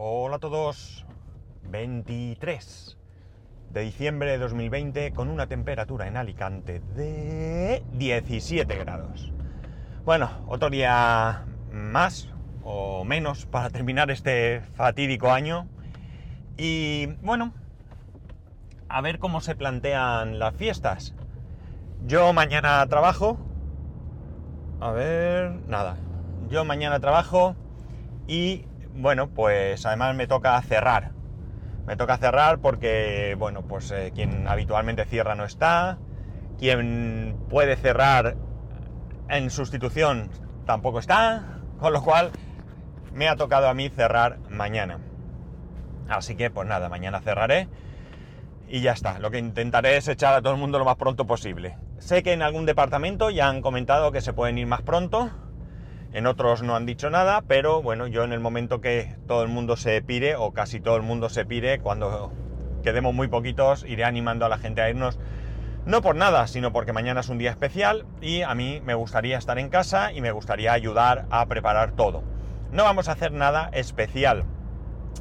Hola a todos. 23 de diciembre de 2020 con una temperatura en Alicante de 17 grados. Bueno, otro día más o menos para terminar este fatídico año. Y bueno, a ver cómo se plantean las fiestas. Yo mañana trabajo. A ver, nada. Yo mañana trabajo y bueno, pues además me toca cerrar. Me toca cerrar porque, bueno, pues eh, quien habitualmente cierra no está. Quien puede cerrar en sustitución tampoco está. Con lo cual me ha tocado a mí cerrar mañana. Así que pues nada, mañana cerraré y ya está. Lo que intentaré es echar a todo el mundo lo más pronto posible. Sé que en algún departamento ya han comentado que se pueden ir más pronto, en otros no han dicho nada, pero bueno, yo en el momento que todo el mundo se pire, o casi todo el mundo se pire, cuando quedemos muy poquitos, iré animando a la gente a irnos. No por nada, sino porque mañana es un día especial y a mí me gustaría estar en casa y me gustaría ayudar a preparar todo. No vamos a hacer nada especial,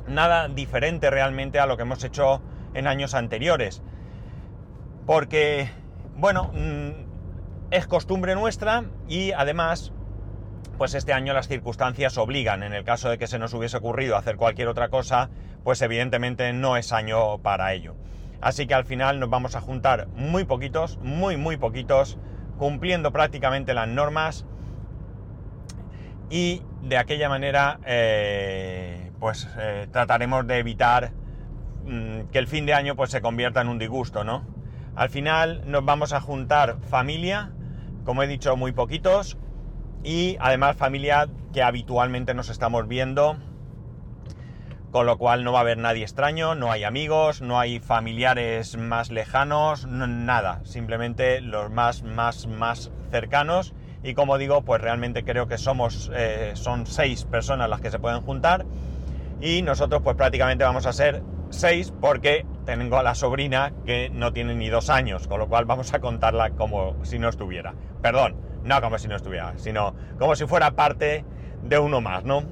nada diferente realmente a lo que hemos hecho en años anteriores. Porque, bueno, mm, es costumbre nuestra y además, pues este año las circunstancias obligan. En el caso de que se nos hubiese ocurrido hacer cualquier otra cosa, pues evidentemente no es año para ello. Así que al final nos vamos a juntar muy poquitos, muy, muy poquitos, cumpliendo prácticamente las normas y de aquella manera eh, pues eh, trataremos de evitar mm, que el fin de año pues se convierta en un disgusto, ¿no? Al final nos vamos a juntar familia, como he dicho, muy poquitos, y además familia que habitualmente nos estamos viendo, con lo cual no va a haber nadie extraño, no hay amigos, no hay familiares más lejanos, nada, simplemente los más, más, más cercanos. Y como digo, pues realmente creo que somos, eh, son seis personas las que se pueden juntar. Y nosotros pues prácticamente vamos a ser seis porque tengo a la sobrina que no tiene ni dos años, con lo cual vamos a contarla como si no estuviera. Perdón, no como si no estuviera, sino como si fuera parte de uno más, ¿no?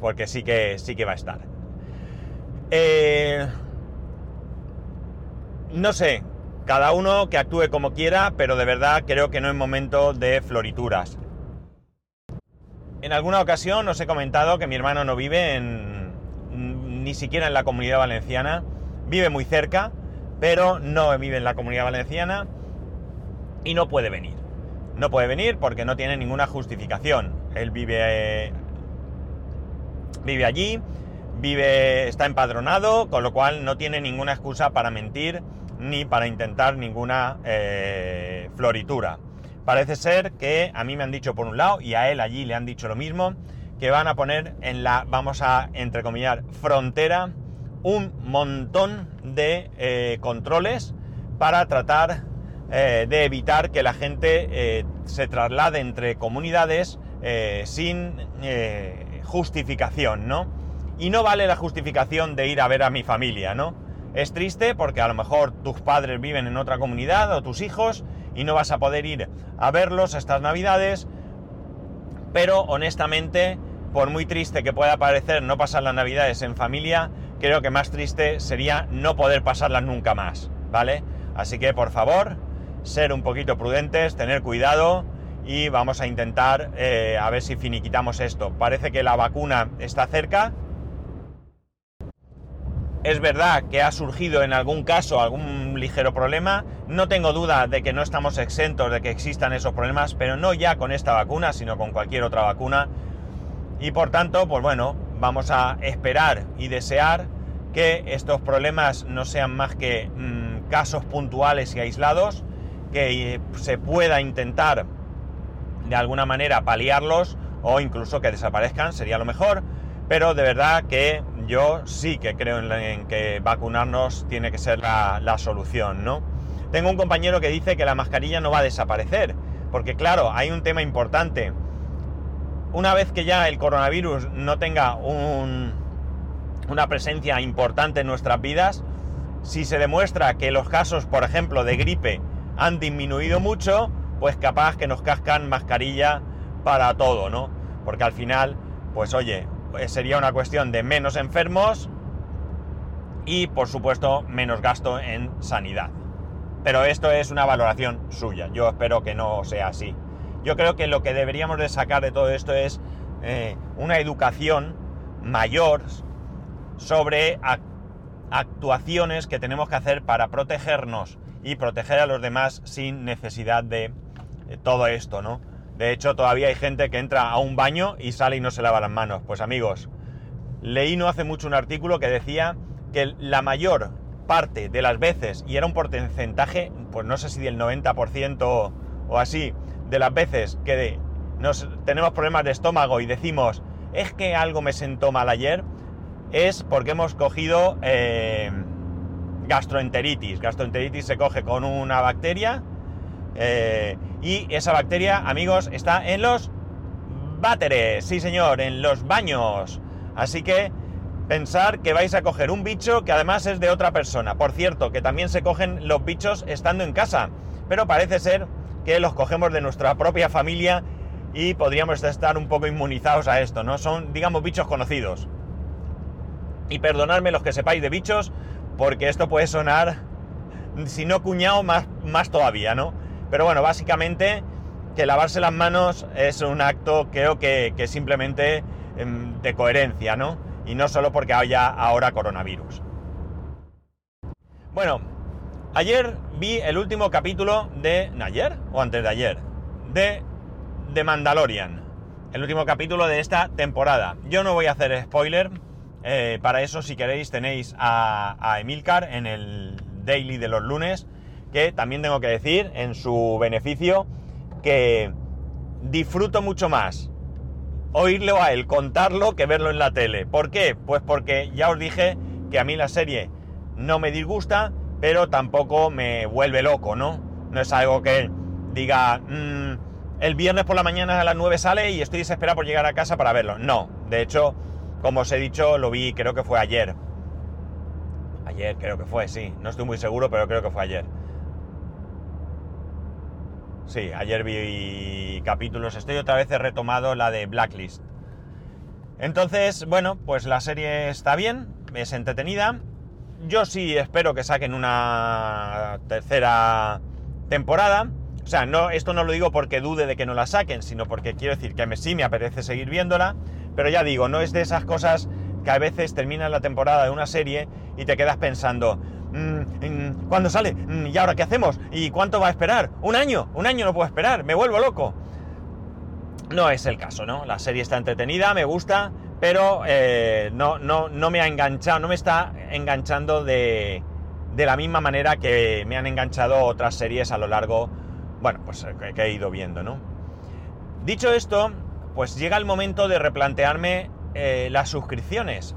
Porque sí que, sí que va a estar. Eh, no sé, cada uno que actúe como quiera, pero de verdad creo que no es momento de florituras. En alguna ocasión os he comentado que mi hermano no vive en, ni siquiera en la comunidad valenciana, vive muy cerca, pero no vive en la comunidad valenciana y no puede venir. No puede venir porque no tiene ninguna justificación. Él vive, vive allí, vive, está empadronado, con lo cual no tiene ninguna excusa para mentir ni para intentar ninguna eh, floritura. Parece ser que a mí me han dicho por un lado y a él allí le han dicho lo mismo, que van a poner en la, vamos a entrecomillar, frontera un montón de eh, controles para tratar eh, de evitar que la gente se traslade entre comunidades sin justificación, ¿no? Y no vale la justificación de ir a ver a mi familia, ¿no? Es triste porque a lo mejor tus padres viven en otra comunidad o tus hijos y no vas a poder ir a verlos estas navidades, pero honestamente, por muy triste que pueda parecer no pasar las navidades en familia, creo que más triste sería no poder pasarlas nunca más, ¿vale? Así que por favor, ser un poquito prudentes, tener cuidado y vamos a intentar eh, a ver si finiquitamos esto. Parece que la vacuna está cerca, es verdad que ha surgido en algún caso algún ligero problema. No tengo duda de que no estamos exentos de que existan esos problemas, pero no ya con esta vacuna, sino con cualquier otra vacuna. Y por tanto, pues bueno, vamos a esperar y desear que estos problemas no sean más que mmm, casos puntuales y aislados, que eh, se pueda intentar de alguna manera paliarlos o incluso que desaparezcan, sería lo mejor. Pero de verdad que yo sí que creo en, que vacunarnos tiene que ser la, la, solución, ¿no? Tengo un compañero que dice que la mascarilla no va a desaparecer, porque claro, hay un tema importante. Una vez que ya el coronavirus no tenga un, una presencia importante en nuestras vidas, si se demuestra que los casos, por ejemplo, de gripe han disminuido mucho, pues capaz que nos cascan mascarilla para todo, ¿no? Porque al final, pues oye, eh, sería una cuestión de menos enfermos y por supuesto menos gasto en sanidad. Pero esto es una valoración suya, yo espero que no sea así. Yo creo que lo que deberíamos de sacar de todo esto es eh, una educación mayor sobre actuaciones que tenemos que hacer para protegernos y proteger a los demás sin necesidad de eh, todo esto, ¿no? De hecho, todavía hay gente que entra a un baño y sale y no se lava las manos. Pues amigos, leí no hace mucho un artículo que decía que la mayor parte de las veces, y era un porcentaje, pues no sé si del 90% o así, de las veces que nos, tenemos problemas de estómago y decimos, es que algo me sentó mal ayer, es porque hemos cogido eh, gastroenteritis. Gastroenteritis se coge con una bacteria eh, y esa bacteria, amigos, está en los váteres, sí señor, en los baños. Así que pensar que vais a coger un bicho que además es de otra persona. Por cierto, que también se cogen los bichos estando en casa, pero parece ser que los cogemos de nuestra propia familia y podríamos estar un poco inmunizados a esto, ¿no? Son, digamos, bichos conocidos. Y perdonadme los que sepáis de bichos, porque esto puede sonar, si no cuñado, más, más todavía, ¿no? Pero bueno, básicamente que lavarse las manos es un acto, creo que, que simplemente em, de coherencia, ¿no? Y no solo porque haya ahora coronavirus. Bueno, ayer vi el último capítulo de... ¿Ayer? ¿O antes de ayer? De, de Mandalorian. El último capítulo de esta temporada. Yo no voy a hacer spoiler. Eh, para eso, si queréis, tenéis a, Emilcar en el daily de los lunes que también tengo que decir en su beneficio que disfruto mucho más oírlo a él contarlo que verlo en la tele. ¿Por qué? Pues porque ya os dije que a mí la serie no me disgusta, pero tampoco me vuelve loco, ¿no? No es algo que diga, mm, el viernes por la mañana a las 9 sale y estoy desesperado por llegar a casa para verlo. No, de hecho, como os he dicho, lo vi, creo que fue ayer. Ayer creo que fue, sí, no estoy muy seguro, pero creo que fue ayer. Sí, ayer vi capítulos, estoy otra vez he retomado la de Blacklist. Entonces, bueno, pues la serie está bien, es entretenida. Yo sí espero que saquen una tercera temporada. O sea, no, esto no lo digo porque dude de que no la saquen, sino porque quiero decir que me, sí me apetece seguir viéndola. Pero ya digo, no es de esas cosas que a veces terminan la temporada de una serie y te quedas pensando, Mm, ¿Cuándo sale? Mm, ¿Y ahora qué hacemos? ¿Y cuánto va a esperar? ¿Un año? Un año no puedo esperar, me vuelvo loco. No es el caso, ¿no? La serie está entretenida, me gusta, pero eh, no, no, no me ha enganchado, no me está enganchando de, de la misma manera que me han enganchado otras series a lo largo, bueno, pues que, he ido viendo, ¿no? Dicho esto, pues llega el momento de replantearme eh, las suscripciones.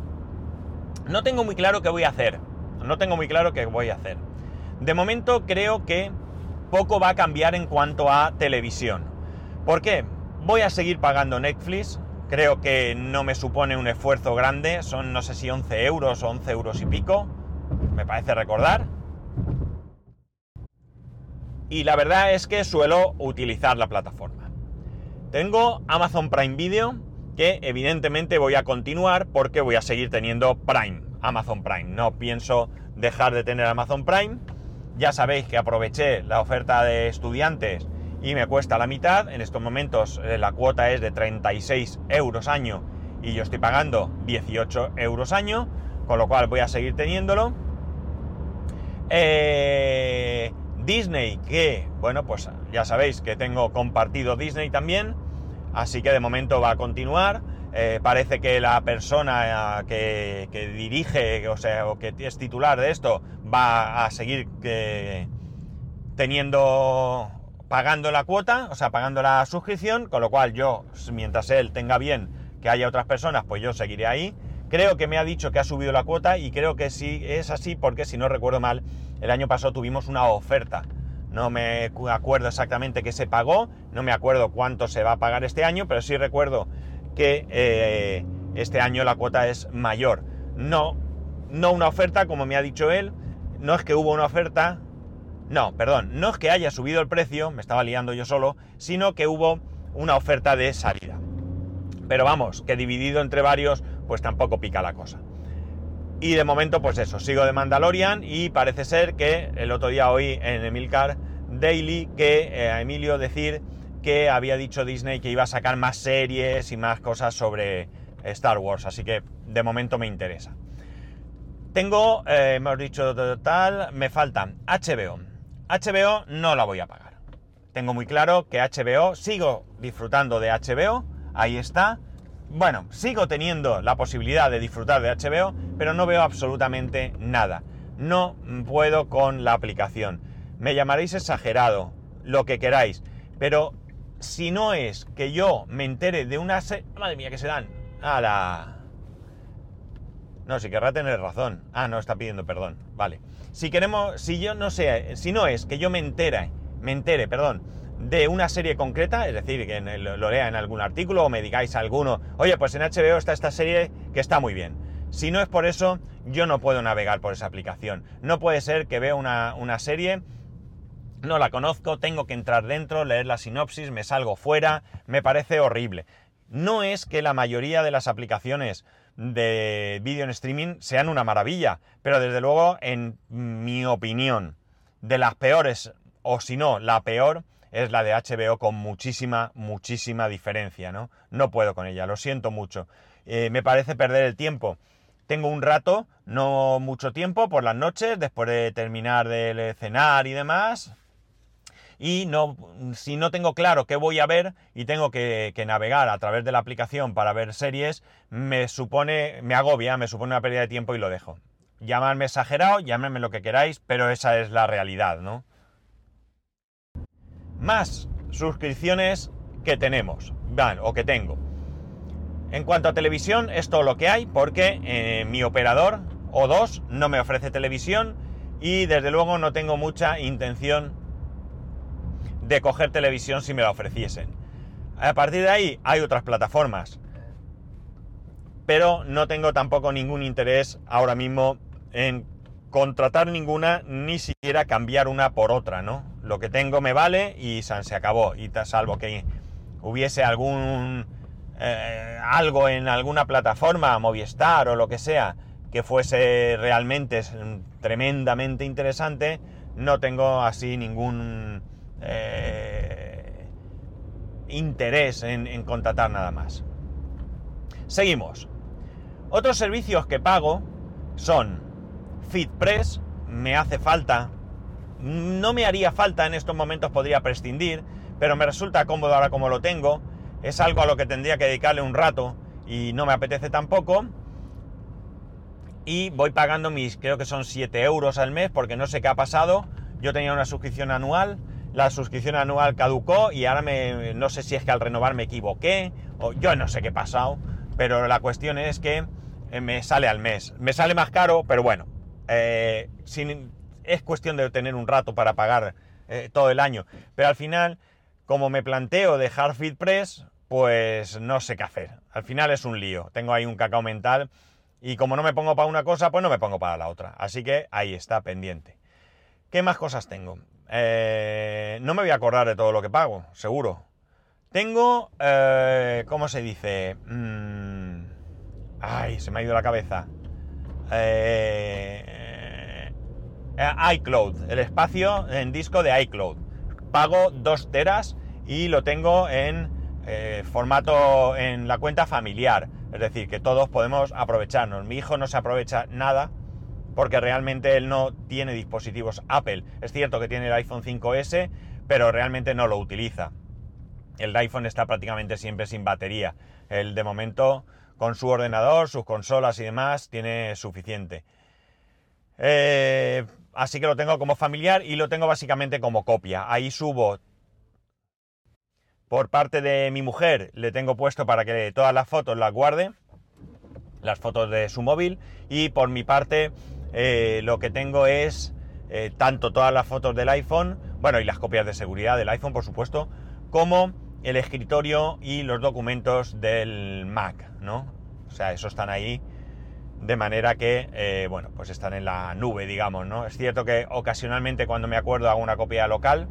No tengo muy claro qué voy a hacer. No tengo muy claro qué voy a hacer. De momento creo que poco va a cambiar en cuanto a televisión. ¿Por qué? Voy a seguir pagando Netflix. Creo que no me supone un esfuerzo grande. Son no sé si 11 euros o 11 euros y pico. Me parece recordar. Y la verdad es que suelo utilizar la plataforma. Tengo Amazon Prime Video, que evidentemente voy a continuar porque voy a seguir teniendo Prime. Amazon Prime. No pienso dejar de tener Amazon Prime. Ya sabéis que aproveché la oferta de estudiantes y me cuesta la mitad. En estos momentos eh, la cuota es de 36 euros año y yo estoy pagando 18 euros año, con lo cual voy a seguir teniéndolo. Eh, Disney, que bueno, pues ya sabéis que tengo compartido Disney también, así que de momento va a continuar. Eh, parece que la persona eh, que, dirige, o sea, que es titular de esto, va a seguir eh, teniendo, pagando la cuota, o sea, pagando la suscripción, con lo cual yo, mientras él tenga bien que haya otras personas, pues yo seguiré ahí. Creo que me ha dicho que ha subido la cuota y creo que sí es así porque si no recuerdo mal, el año pasado tuvimos una oferta. No me acuerdo exactamente qué se pagó, no me acuerdo cuánto se va a pagar este año, pero sí recuerdo que eh, este año la cuota es mayor. No, no una oferta, como me ha dicho él, no es que hubo una oferta, no, perdón, no es que haya subido el precio, me estaba liando yo solo, sino que hubo una oferta de salida. Pero vamos, que dividido entre varios, pues tampoco pica la cosa. Y de momento, pues eso, sigo de Mandalorian y parece ser que el otro día oí en Emilcar Daily que eh, a Emilio decir que había dicho Disney que iba a sacar más series y más cosas sobre Star Wars, así que de momento me interesa. Tengo, eh, hemos dicho tal, me faltan HBO. HBO no la voy a pagar. Tengo muy claro que HBO, sigo disfrutando de HBO, ahí está. Bueno, sigo teniendo la posibilidad de disfrutar de HBO, pero no veo absolutamente nada. No puedo con la aplicación. Me llamaréis exagerado, lo que queráis, pero si no es que yo me entere de una serie... Madre mía, que se dan. A la... No, si querrá tener razón. Ah, no, está pidiendo perdón. Vale. Si queremos, si yo no sé, si no es que yo me entere, me entere, perdón, de una serie concreta, es decir, que lo lea en algún artículo o me digáis alguno, oye, pues en HBO está esta serie que está muy bien. Si no es por eso, yo no puedo navegar por esa aplicación. No puede ser que vea una, una serie, no la conozco, tengo que entrar dentro, leer la sinopsis, me salgo fuera, me parece horrible. No es que la mayoría de las aplicaciones de vídeo en streaming sean una maravilla, pero desde luego, en mi opinión, de las peores, o si no, la peor, es la de HBO con muchísima, muchísima diferencia, ¿no? No puedo con ella, lo siento mucho. Eh, me parece perder el tiempo. Tengo un rato, no mucho tiempo, por las noches, después de terminar de cenar y demás, y no, si no tengo claro qué voy a ver y tengo que, navegar a través de la aplicación para ver series, me supone, me agobia, me supone una pérdida de tiempo y lo dejo. Llamadme exagerado, llámame lo que queráis, pero esa es la realidad, ¿no? Más suscripciones que tenemos, van, o que tengo. En cuanto a televisión, es todo lo que hay, porque eh, mi operador O2 no me ofrece televisión y desde luego no tengo mucha intención de coger televisión si me la ofreciesen. A partir de ahí hay otras plataformas, pero no tengo tampoco ningún interés ahora mismo en contratar ninguna, ni siquiera cambiar una por otra, ¿no? Lo que tengo me vale y se acabó. Y salvo que hubiese algún eh, algo en alguna plataforma, Movistar o lo que sea, que fuese realmente tremendamente interesante, no tengo así ningún eh, interés en, contratar nada más. Seguimos. Otros servicios que pago son FitPress, me hace falta, no me haría falta en estos momentos, podría prescindir, pero me resulta cómodo ahora como lo tengo, es algo a lo que tendría que dedicarle un rato y no me apetece tampoco. Y voy pagando mis, creo que son 7 euros al mes, porque no sé qué ha pasado. Yo tenía una suscripción anual la suscripción anual caducó y ahora me, no sé si es que al renovar me equivoqué o yo no sé qué ha pasado, pero la cuestión es que eh, me sale al mes. Me sale más caro, pero bueno, eh, es cuestión de tener un rato para pagar eh, todo el año. Pero al final, como me planteo dejar FeedPress, pues no sé qué hacer. Al final es un lío. Tengo ahí un cacao mental y como no me pongo para una cosa, pues no me pongo para la otra. Así que ahí está pendiente. ¿Qué más cosas tengo? Eh, no me voy a acordar de todo lo que pago, seguro. Tengo, eh, ¿cómo se dice? Mm, ay, se me ha ido la cabeza. Eh, iCloud, el espacio en disco de iCloud. Pago 2 teras y lo tengo en formato en la cuenta familiar. Es decir, que todos podemos aprovecharnos. Mi hijo no se aprovecha nada porque realmente él no tiene dispositivos Apple. Es cierto que tiene el iPhone 5S, pero realmente no lo utiliza. El iPhone está prácticamente siempre sin batería. Él de momento, con su ordenador, sus consolas y demás, tiene suficiente. Eh, así que lo tengo como familiar y lo tengo básicamente como copia. Ahí subo por parte de mi mujer, le tengo puesto para que todas las fotos las guarde, las fotos de su móvil, y por mi parte eh, lo que tengo es eh, tanto todas las fotos del iPhone, bueno, y las copias de seguridad del iPhone, por supuesto, como el escritorio y los documentos del Mac, ¿no? O sea, eso están ahí de manera que, eh, bueno, pues están en la nube, digamos, ¿no? Es cierto que ocasionalmente cuando me acuerdo hago una copia local,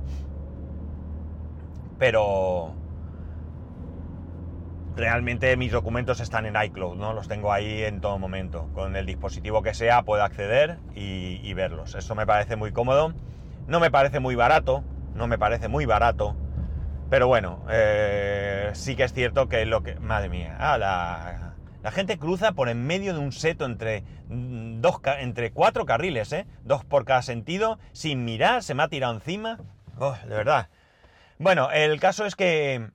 pero realmente mis documentos están en iCloud, ¿no? Los tengo ahí en todo momento. Con el dispositivo que sea puedo acceder y, verlos. Eso me parece muy cómodo. No me parece muy barato, no me parece muy barato. Pero bueno, eh, sí que es cierto que lo que... Madre mía, ah, la, la, gente cruza por en medio de un seto entre, mm, dos, entre cuatro carriles, ¿eh? Dos por cada sentido, sin mirar, se me ha tirado encima. Oh, de verdad. Bueno, el caso es que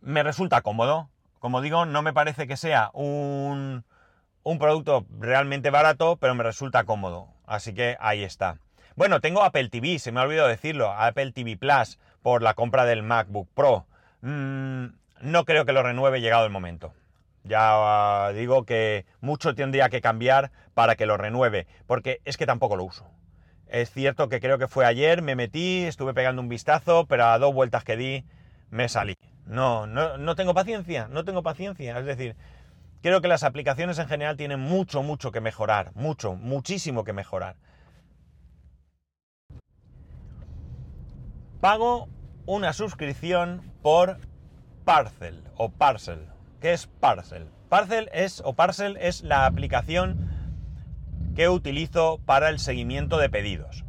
me resulta cómodo. Como digo, no me parece que sea un, un producto realmente barato, pero me resulta cómodo. Así que ahí está. Bueno, tengo Apple TV, se me ha olvidado decirlo, Apple TV Plus por la compra del MacBook Pro. Mm, no creo que lo renueve llegado el momento. Ya digo que mucho tendría que cambiar para que lo renueve, porque es que tampoco lo uso. Es cierto que creo que fue ayer, me metí, estuve pegando un vistazo, pero a dos vueltas que di me salí. No, no, no tengo paciencia, no tengo paciencia. Es decir, creo que las aplicaciones en general tienen mucho, mucho que mejorar, mucho, muchísimo que mejorar. Pago una suscripción por Parcel o Parcel. ¿Qué es Parcel? Parcel es o Parcel es la aplicación que utilizo para el seguimiento de pedidos.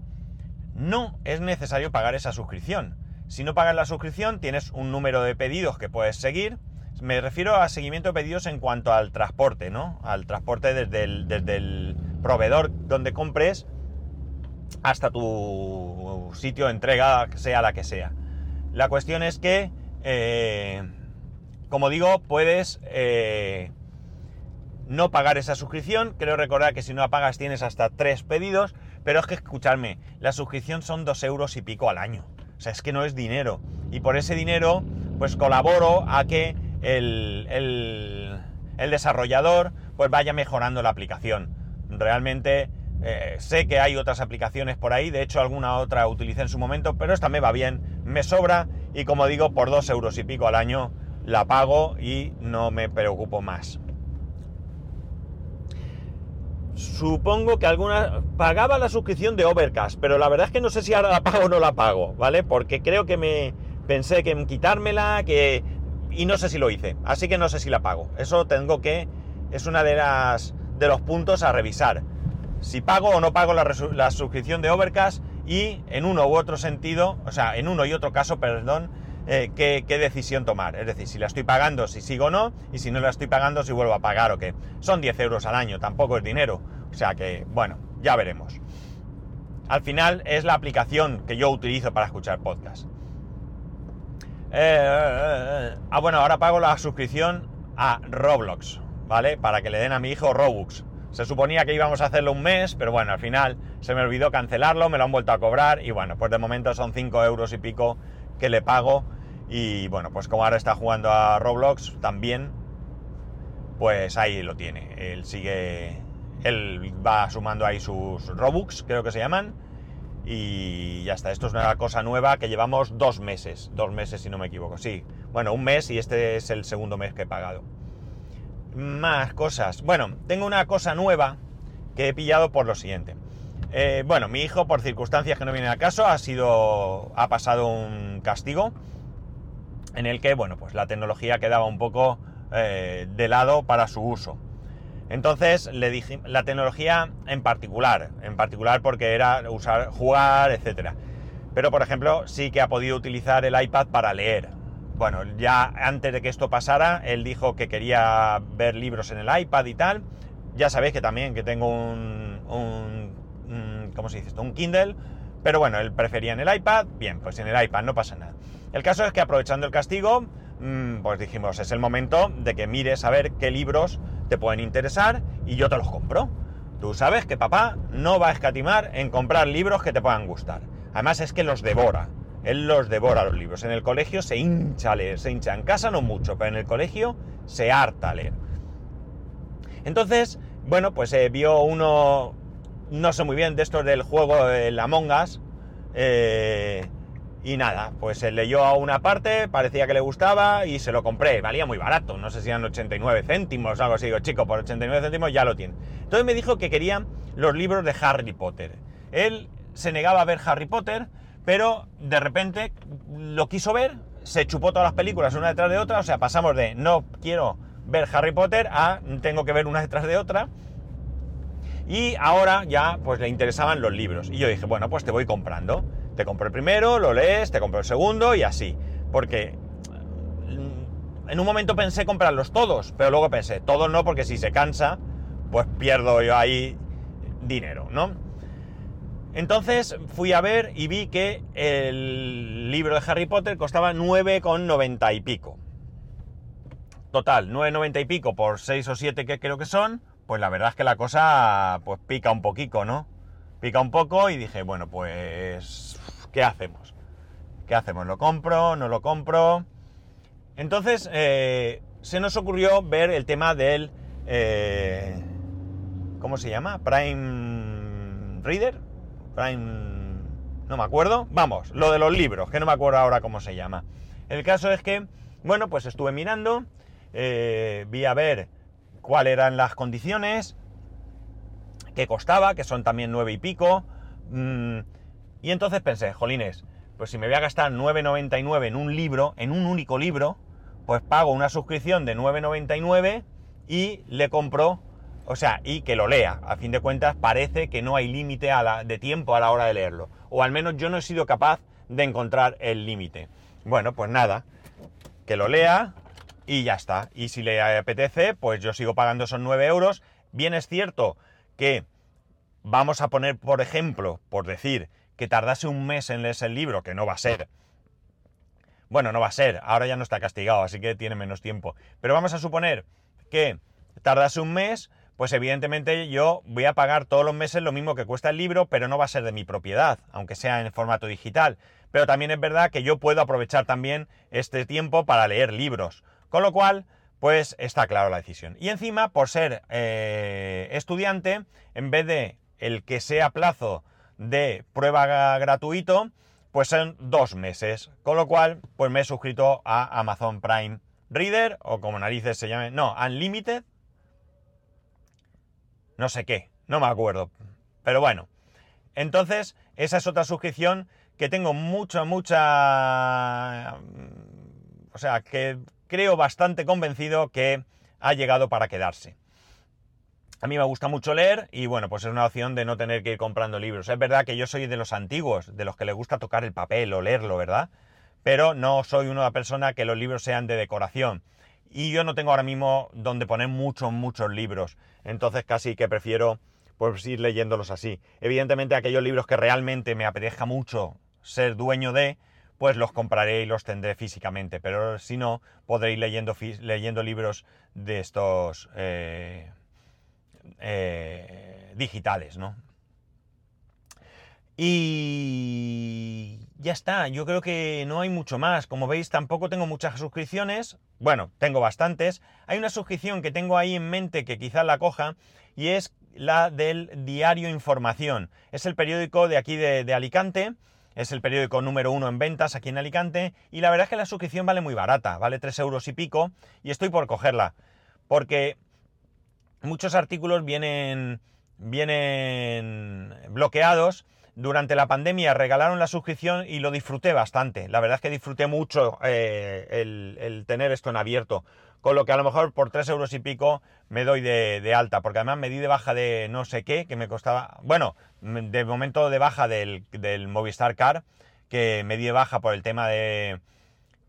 No es necesario pagar esa suscripción. Si no pagas la suscripción, tienes un número de pedidos que puedes seguir. Me refiero a seguimiento de pedidos en cuanto al transporte, ¿no? Al transporte desde el, proveedor donde compres hasta tu sitio de entrega, sea la que sea. La cuestión es que, eh, como digo, puedes eh, no pagar esa suscripción. Creo recordar que si no la pagas tienes hasta tres pedidos, pero es que escucharme, la suscripción son dos euros y pico al año. O sea, es que no es dinero. Y por ese dinero, pues colaboro a que el, desarrollador pues vaya mejorando la aplicación. Realmente eh, sé que hay otras aplicaciones por ahí, de hecho alguna otra utilicé en su momento, pero esta me va bien, me sobra y como digo, por dos euros y pico al año la pago y no me preocupo más. Supongo que alguna... Pagaba la suscripción de Overcast, pero la verdad es que no sé si ahora la pago o no la pago, ¿vale? Porque creo que me pensé que en quitármela, que... Y no sé si lo hice, así que no sé si la pago. Eso tengo que... Es una de las... de los puntos a revisar. Si pago o no pago la, la suscripción de Overcast y en uno u otro sentido, o sea, en uno y otro caso, perdón, eh, qué, decisión tomar. Es decir, si la estoy pagando, si sigo o no, y si no la estoy pagando, si vuelvo a pagar o qué. Son 10 euros al año, tampoco es dinero. O sea que, bueno, ya veremos. Al final es la aplicación que yo utilizo para escuchar podcast. Eh, ah, bueno, ahora pago la suscripción a Roblox, ¿vale? Para que le den a mi hijo Robux. Se suponía que íbamos a hacerlo un mes, pero bueno, al final se me olvidó cancelarlo, me lo han vuelto a cobrar y bueno, pues de momento son 5 euros y pico que le pago y bueno, pues como ahora está jugando a Roblox también, pues ahí lo tiene. Él sigue, él va sumando ahí sus Robux, creo que se llaman. Y ya está, esto es una cosa nueva que llevamos dos meses, dos meses si no me equivoco, sí. Bueno, un mes y este es el segundo mes que he pagado. Más cosas. Bueno, tengo una cosa nueva que he pillado por lo siguiente. Eh, bueno, mi hijo, por circunstancias que no vienen a caso, ha sido. ha pasado un castigo en el que, bueno, pues la tecnología quedaba un poco eh, de lado para su uso. Entonces le dije, la tecnología en particular, en particular porque era usar, jugar, etc. Pero por ejemplo, sí que ha podido utilizar el iPad para leer. Bueno, ya antes de que esto pasara, él dijo que quería ver libros en el iPad y tal. Ya sabéis que también que tengo un, un ¿cómo se dice? Un Kindle. Pero bueno, él prefería en el iPad. Bien, pues en el iPad no pasa nada. El caso es que aprovechando el castigo, mm, pues dijimos, es el momento de que mires a ver qué libros te pueden interesar y yo te los compro. Tú sabes que papá no va a escatimar en comprar libros que te puedan gustar. Además es que los devora. Él los devora los libros. En el colegio se hincha a leer, se hincha. En casa no mucho, pero en el colegio se harta a leer. Entonces, bueno, pues eh, vio uno, no sé muy bien, de estos del juego el Among Us. Eh, y nada, pues se leyó a una parte, parecía que le gustaba y se lo compré. Valía muy barato, no sé si eran 89 céntimos o algo así. Digo, chico, por 89 céntimos ya lo tiene. Entonces me dijo que quería los libros de Harry Potter. Él se negaba a ver Harry Potter, pero de repente lo quiso ver, se chupó todas las películas una detrás de otra, o sea, pasamos de no quiero ver Harry Potter a tengo que ver una detrás de otra. Y ahora ya pues le interesaban los libros. Y yo dije, bueno, pues te voy comprando. Te compro el primero, lo lees, te compro el segundo y así. Porque mm, en un momento pensé comprarlos todos, pero luego pensé, todos no, porque si se cansa, pues pierdo yo ahí dinero, ¿no? Entonces fui a ver y vi que el libro de Harry Potter costaba 9,90 y pico. Total, 9,90 y pico por 6 o 7 que creo que son, pues la verdad es que la cosa pues pica un poquito, ¿no? Pica un poco y dije, bueno, pues ¿qué hacemos? ¿Qué hacemos? ¿Lo compro? ¿No lo compro? Entonces eh, se nos ocurrió ver el tema del... Eh, ¿Cómo se llama? Prime Reader. Prime... No me acuerdo. Vamos, lo de los libros, que no me acuerdo ahora cómo se llama. El caso es que, bueno, pues estuve mirando, eh, vi a ver cuáles eran las condiciones, qué costaba, que son también nueve y pico. Mm, y entonces pensé, jolines, pues si me voy a gastar 9,99 en un libro, en un único libro, pues pago una suscripción de 9,99 y le compro, o sea, y que lo lea. A fin de cuentas, parece que no hay límite de tiempo a la hora de leerlo. O al menos yo no he sido capaz de encontrar el límite. Bueno, pues nada, que lo lea, y ya está. Y si le apetece, pues yo sigo pagando esos 9 euros. Bien es cierto que vamos a poner, por ejemplo, por decir, que tardase un mes en leerse el libro, que no va a ser. Bueno, no va a ser, ahora ya no está castigado, así que tiene menos tiempo. Pero vamos a suponer que tardase un mes, pues evidentemente yo voy a pagar todos los meses lo mismo que cuesta el libro, pero no va a ser de mi propiedad, aunque sea en formato digital. Pero también es verdad que yo puedo aprovechar también este tiempo para leer libros. Con lo cual, pues está claro la decisión. Y encima, por ser eh, estudiante, en vez de el que sea plazo de prueba gratuito, pues son dos meses. Con lo cual, pues me he suscrito a Amazon Prime Reader, o como narices se llame, no, Unlimited. No sé qué, no me acuerdo. Pero bueno. Entonces, esa es otra suscripción que tengo mucha, mucha... O sea, que creo bastante convencido que ha llegado para quedarse. A mí me gusta mucho leer y bueno, pues es una opción de no tener que ir comprando libros. Es verdad que yo soy de los antiguos, de los que les gusta tocar el papel o leerlo, ¿verdad? Pero no soy una persona que los libros sean de decoración. Y yo no tengo ahora mismo donde poner muchos, muchos libros. Entonces casi que prefiero pues ir leyéndolos así. Evidentemente aquellos libros que realmente me apetezca mucho ser dueño de, pues los compraré y los tendré físicamente. Pero si no, podré ir leyendo, leyendo libros de estos eh, eh, digitales, ¿no? Y ya está, yo creo que no hay mucho más. Como veis, tampoco tengo muchas suscripciones. Bueno, tengo bastantes. Hay una suscripción que tengo ahí en mente que quizás la coja y es la del Diario Información. Es el periódico de aquí de Alicante es el periódico número uno en ventas aquí en Alicante y la verdad es que la suscripción vale muy barata, vale 3 euros y pico y estoy por cogerla porque muchos artículos vienen, vienen bloqueados. Durante la pandemia regalaron la suscripción y lo disfruté bastante. La verdad es que disfruté mucho eh, el tener esto en abierto con lo que a lo mejor por 3 euros y pico me doy de, alta, porque además me di de baja de no sé qué, que me costaba, bueno, de momento de baja del, Movistar Car, que me di de baja por el tema de,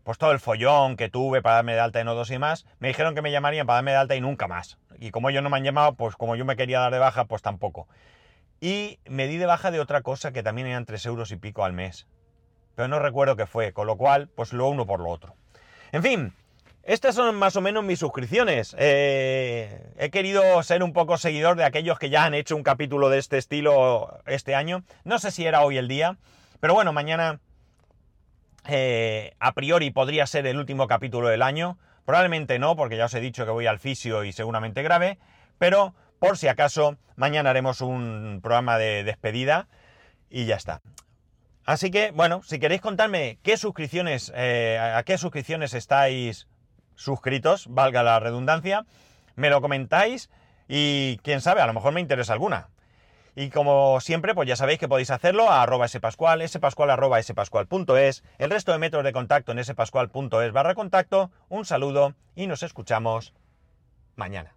pues todo el follón que tuve para darme de alta en O2 y más, me dijeron que me llamarían para darme de alta y nunca más. Y como ellos no me han llamado, pues como yo me quería dar de baja, pues tampoco. Y me di de baja de otra cosa que también eran 3 euros y pico al mes. Pero no recuerdo qué fue, con lo cual, pues lo uno por lo otro. En fin, estas son más o menos mis suscripciones. Eh, he querido ser un poco seguidor de aquellos que ya han hecho un capítulo de este estilo este año. No sé si era hoy el día, pero bueno, mañana eh, a priori podría ser el último capítulo del año. Probablemente no, porque ya os he dicho que voy al fisio y seguramente grave, pero por si acaso, mañana haremos un programa de despedida y ya está. Así que, bueno, si queréis contarme qué suscripciones, eh, a qué suscripciones estáis suscritos, valga la redundancia, me lo comentáis y quién sabe, a lo mejor me interesa alguna. Y como siempre, pues ya sabéis que podéis hacerlo a arroba spascual, spascual arroba spascual.es, el resto de métodos de contacto en spascual.es barra contacto. Un saludo y nos escuchamos mañana.